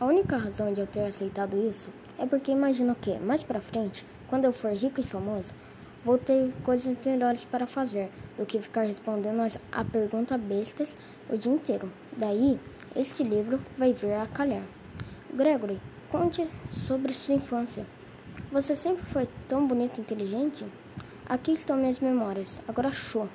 A única razão de eu ter aceitado isso é porque imagino que, mais pra frente, quando eu for rico e famoso, vou ter coisas melhores para fazer do que ficar respondendo a perguntas bestas o dia inteiro. Daí, este livro vai vir a calhar. Gregory, conte sobre sua infância. Você sempre foi tão bonito e inteligente? Aqui estão minhas memórias. Agora show.